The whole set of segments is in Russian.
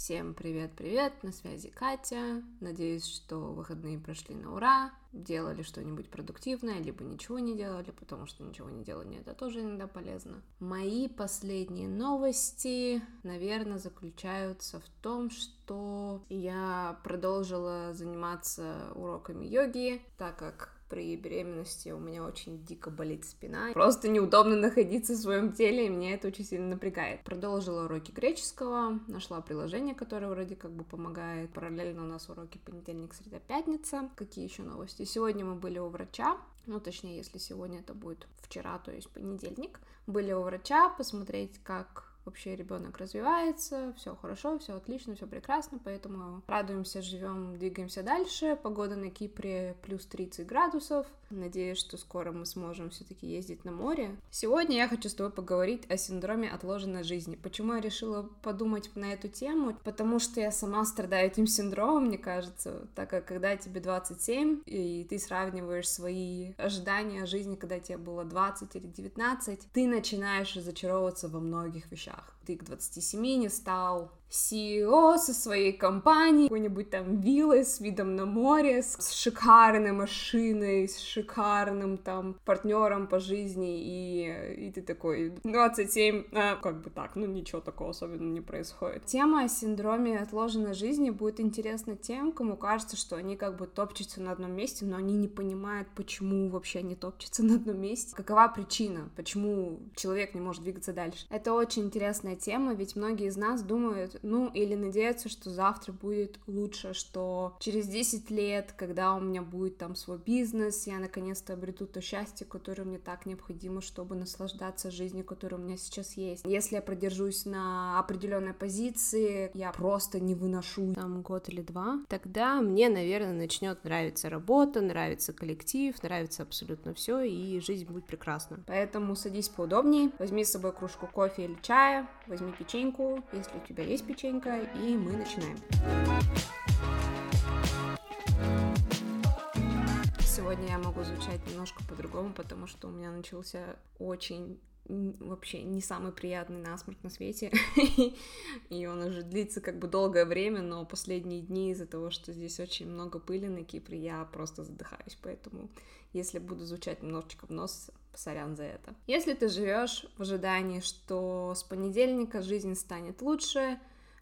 Всем привет-привет, на связи Катя. Надеюсь, что выходные прошли на ура, делали что-нибудь продуктивное, либо ничего не делали, потому что ничего не делание это тоже иногда полезно. Мои последние новости, наверное, заключаются в том, что я продолжила заниматься уроками йоги, так как при беременности у меня очень дико болит спина. Просто неудобно находиться в своем теле, и меня это очень сильно напрягает. Продолжила уроки греческого, нашла приложение, которое вроде как бы помогает. Параллельно у нас уроки понедельник, среда, пятница. Какие еще новости? Сегодня мы были у врача, ну, точнее, если сегодня это будет вчера, то есть понедельник, были у врача посмотреть, как вообще ребенок развивается, все хорошо, все отлично, все прекрасно, поэтому радуемся, живем, двигаемся дальше. Погода на Кипре плюс 30 градусов. Надеюсь, что скоро мы сможем все-таки ездить на море. Сегодня я хочу с тобой поговорить о синдроме отложенной жизни. Почему я решила подумать на эту тему? Потому что я сама страдаю этим синдромом, мне кажется, так как когда тебе 27, и ты сравниваешь свои ожидания жизни, когда тебе было 20 или 19, ты начинаешь разочаровываться во многих вещах. Ты к 27 не стал CEO со своей компанией, какой-нибудь там виллой с видом на море, с шикарной машиной, с шикарным там партнером по жизни, и, и ты такой, 27, а, как бы так, ну ничего такого особенно не происходит. Тема о синдроме отложенной жизни будет интересна тем, кому кажется, что они как бы топчутся на одном месте, но они не понимают, почему вообще они топчутся на одном месте, какова причина, почему человек не может двигаться дальше. Это очень интересная тема, ведь многие из нас думают, ну, или надеяться, что завтра будет лучше, что через 10 лет, когда у меня будет там свой бизнес, я наконец-то обрету то счастье, которое мне так необходимо, чтобы наслаждаться жизнью, которая у меня сейчас есть. Если я продержусь на определенной позиции, я просто не выношу там год или два, тогда мне, наверное, начнет нравиться работа, нравится коллектив, нравится абсолютно все, и жизнь будет прекрасна. Поэтому садись поудобнее, возьми с собой кружку кофе или чая, возьми печеньку, если у тебя есть печенька, и мы начинаем. Сегодня я могу звучать немножко по-другому, потому что у меня начался очень вообще не самый приятный насморк на свете, и он уже длится как бы долгое время, но последние дни из-за того, что здесь очень много пыли на Кипре, я просто задыхаюсь, поэтому если буду звучать немножечко в нос, сорян за это. Если ты живешь в ожидании, что с понедельника жизнь станет лучше,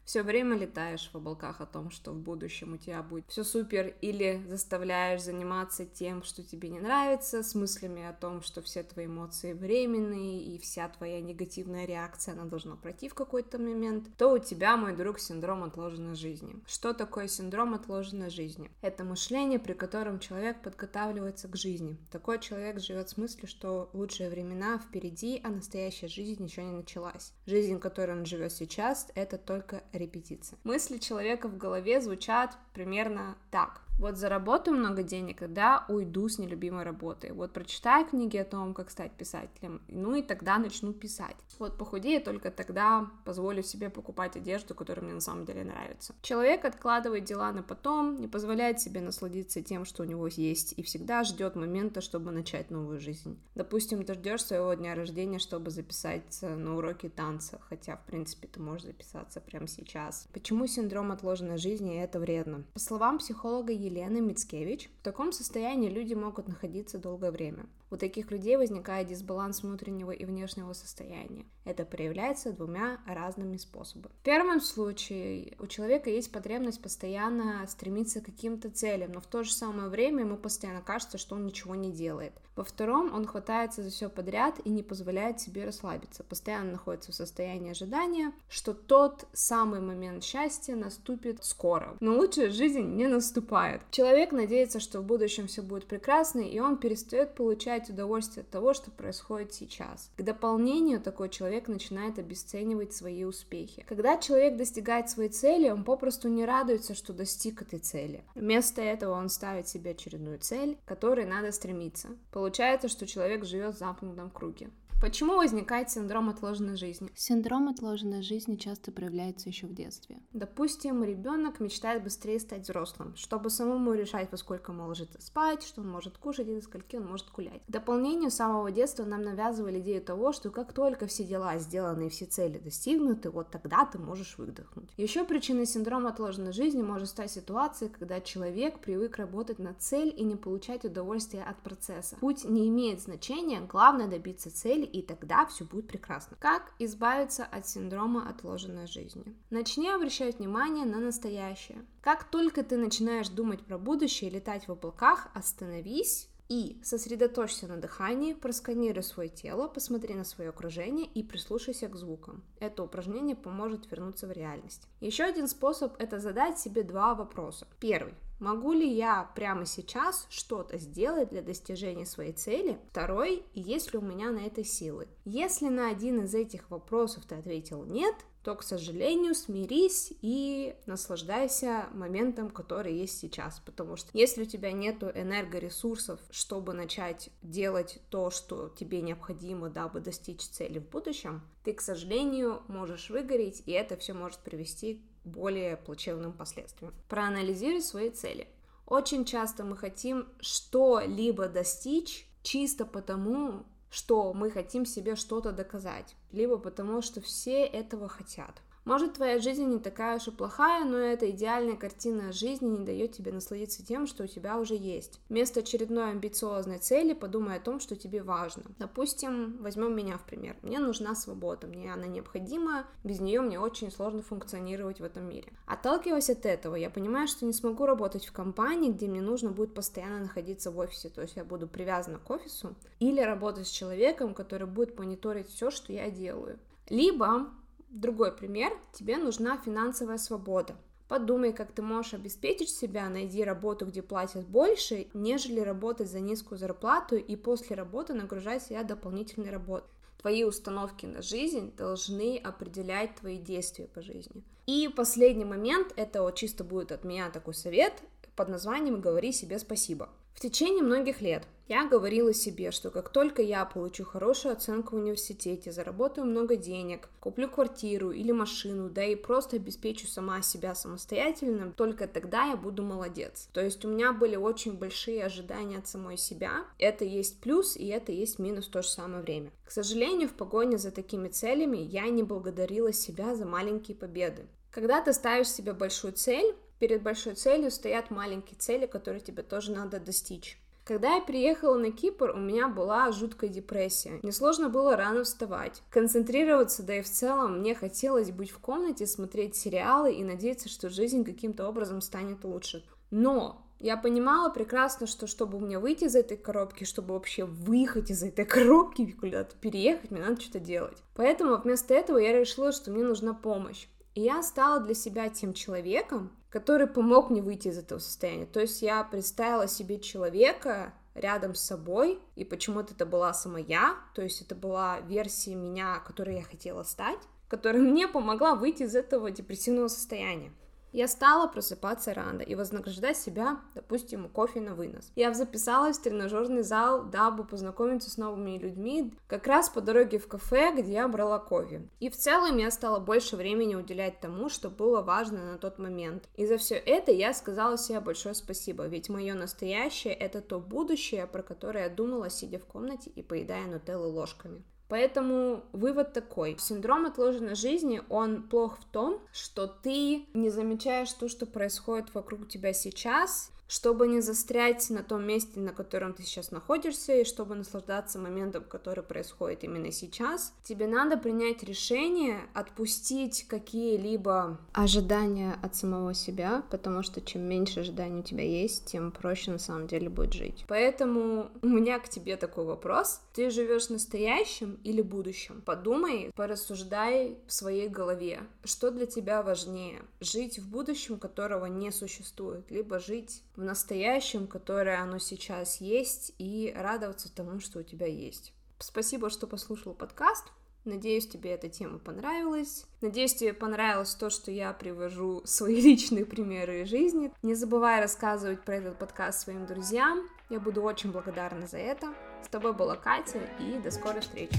все время летаешь в облаках о том, что в будущем у тебя будет все супер, или заставляешь заниматься тем, что тебе не нравится, с мыслями о том, что все твои эмоции временные, и вся твоя негативная реакция, она должна пройти в какой-то момент, то у тебя, мой друг, синдром отложенной жизни. Что такое синдром отложенной жизни? Это мышление, при котором человек подготавливается к жизни. Такой человек живет с мыслью, что лучшие времена впереди, а настоящая жизнь еще не началась. Жизнь, которой он живет сейчас, это только репетиции. Мысли человека в голове звучат примерно так. Вот заработаю много денег, когда уйду с нелюбимой работы. Вот прочитаю книги о том, как стать писателем, ну и тогда начну писать. Вот похудею, только тогда позволю себе покупать одежду, которая мне на самом деле нравится. Человек откладывает дела на потом, не позволяет себе насладиться тем, что у него есть, и всегда ждет момента, чтобы начать новую жизнь. Допустим, ты ждешь своего дня рождения, чтобы записаться на уроки танца, хотя, в принципе, ты можешь записаться прямо сейчас. Почему синдром отложенной жизни это вредно? По словам психолога Елены Мицкевич, в таком состоянии люди могут находиться долгое время. У таких людей возникает дисбаланс внутреннего и внешнего состояния. Это проявляется двумя разными способами. В первом случае у человека есть потребность постоянно стремиться к каким-то целям, но в то же самое время ему постоянно кажется, что он ничего не делает. Во втором он хватается за все подряд и не позволяет себе расслабиться, постоянно находится в состоянии ожидания, что тот самый момент счастья наступит скоро. Но лучшая жизнь не наступает. Человек надеется, что в будущем все будет прекрасно, и он перестает получать получать удовольствие от того, что происходит сейчас. К дополнению такой человек начинает обесценивать свои успехи. Когда человек достигает своей цели, он попросту не радуется, что достиг этой цели. Вместо этого он ставит себе очередную цель, к которой надо стремиться. Получается, что человек живет в замкнутом круге. Почему возникает синдром отложенной жизни? Синдром отложенной жизни часто проявляется еще в детстве. Допустим, ребенок мечтает быстрее стать взрослым, чтобы самому решать, во сколько он может спать, что он может кушать и до скольки он может гулять. В дополнение, с самого детства нам навязывали идею того, что как только все дела сделаны и все цели достигнуты, вот тогда ты можешь выдохнуть. Еще причиной синдрома отложенной жизни может стать ситуация, когда человек привык работать на цель и не получать удовольствие от процесса. Путь не имеет значения, главное добиться цели и тогда все будет прекрасно. Как избавиться от синдрома отложенной жизни? Начни обращать внимание на настоящее. Как только ты начинаешь думать про будущее и летать в облаках, остановись и сосредоточься на дыхании, просканируй свое тело, посмотри на свое окружение и прислушайся к звукам. Это упражнение поможет вернуться в реальность. Еще один способ – это задать себе два вопроса. Первый. Могу ли я прямо сейчас что-то сделать для достижения своей цели? Второй, есть ли у меня на это силы? Если на один из этих вопросов ты ответил нет, то, к сожалению, смирись и наслаждайся моментом, который есть сейчас, потому что если у тебя нет энергоресурсов, чтобы начать делать то, что тебе необходимо, дабы достичь цели в будущем, ты, к сожалению, можешь выгореть, и это все может привести более плачевным последствиям. Проанализируй свои цели. Очень часто мы хотим что-либо достичь чисто потому, что мы хотим себе что-то доказать, либо потому, что все этого хотят. Может, твоя жизнь не такая уж и плохая, но эта идеальная картина жизни не дает тебе насладиться тем, что у тебя уже есть. Вместо очередной амбициозной цели подумай о том, что тебе важно. Допустим, возьмем меня в пример. Мне нужна свобода, мне она необходима, без нее мне очень сложно функционировать в этом мире. Отталкиваясь от этого, я понимаю, что не смогу работать в компании, где мне нужно будет постоянно находиться в офисе, то есть я буду привязана к офису, или работать с человеком, который будет мониторить все, что я делаю. Либо Другой пример. Тебе нужна финансовая свобода. Подумай, как ты можешь обеспечить себя, найди работу, где платят больше, нежели работать за низкую зарплату и после работы нагружать себя дополнительной работой. Твои установки на жизнь должны определять твои действия по жизни. И последний момент, это вот чисто будет от меня такой совет, под названием «Говори себе спасибо». В течение многих лет я говорила себе, что как только я получу хорошую оценку в университете, заработаю много денег, куплю квартиру или машину, да и просто обеспечу сама себя самостоятельно, только тогда я буду молодец. То есть у меня были очень большие ожидания от самой себя. Это есть плюс и это есть минус в то же самое время. К сожалению, в погоне за такими целями я не благодарила себя за маленькие победы. Когда ты ставишь себе большую цель, перед большой целью стоят маленькие цели, которые тебе тоже надо достичь. Когда я приехала на Кипр, у меня была жуткая депрессия. Несложно было рано вставать, концентрироваться, да и в целом мне хотелось быть в комнате, смотреть сериалы и надеяться, что жизнь каким-то образом станет лучше. Но я понимала прекрасно, что чтобы мне выйти из этой коробки, чтобы вообще выехать из этой коробки и куда-то переехать, мне надо что-то делать. Поэтому вместо этого я решила, что мне нужна помощь. И я стала для себя тем человеком, который помог мне выйти из этого состояния. То есть я представила себе человека рядом с собой, и почему-то это была сама я, то есть это была версия меня, которой я хотела стать, которая мне помогла выйти из этого депрессивного состояния. Я стала просыпаться рано и вознаграждать себя, допустим, кофе на вынос. Я записалась в тренажерный зал, дабы познакомиться с новыми людьми, как раз по дороге в кафе, где я брала кофе. И в целом я стала больше времени уделять тому, что было важно на тот момент. И за все это я сказала себе большое спасибо, ведь мое настоящее — это то будущее, про которое я думала, сидя в комнате и поедая нутеллы ложками. Поэтому вывод такой. Синдром отложенной жизни, он плох в том, что ты не замечаешь то, что происходит вокруг тебя сейчас, чтобы не застрять на том месте, на котором ты сейчас находишься, и чтобы наслаждаться моментом, который происходит именно сейчас, тебе надо принять решение отпустить какие-либо ожидания от самого себя, потому что чем меньше ожиданий у тебя есть, тем проще на самом деле будет жить. Поэтому у меня к тебе такой вопрос. Ты живешь настоящим или будущим? Подумай, порассуждай в своей голове, что для тебя важнее, жить в будущем, которого не существует, либо жить в настоящем, которое оно сейчас есть, и радоваться тому, что у тебя есть. Спасибо, что послушал подкаст. Надеюсь, тебе эта тема понравилась. Надеюсь, тебе понравилось то, что я привожу свои личные примеры из жизни. Не забывай рассказывать про этот подкаст своим друзьям. Я буду очень благодарна за это. С тобой была Катя, и до скорой встречи.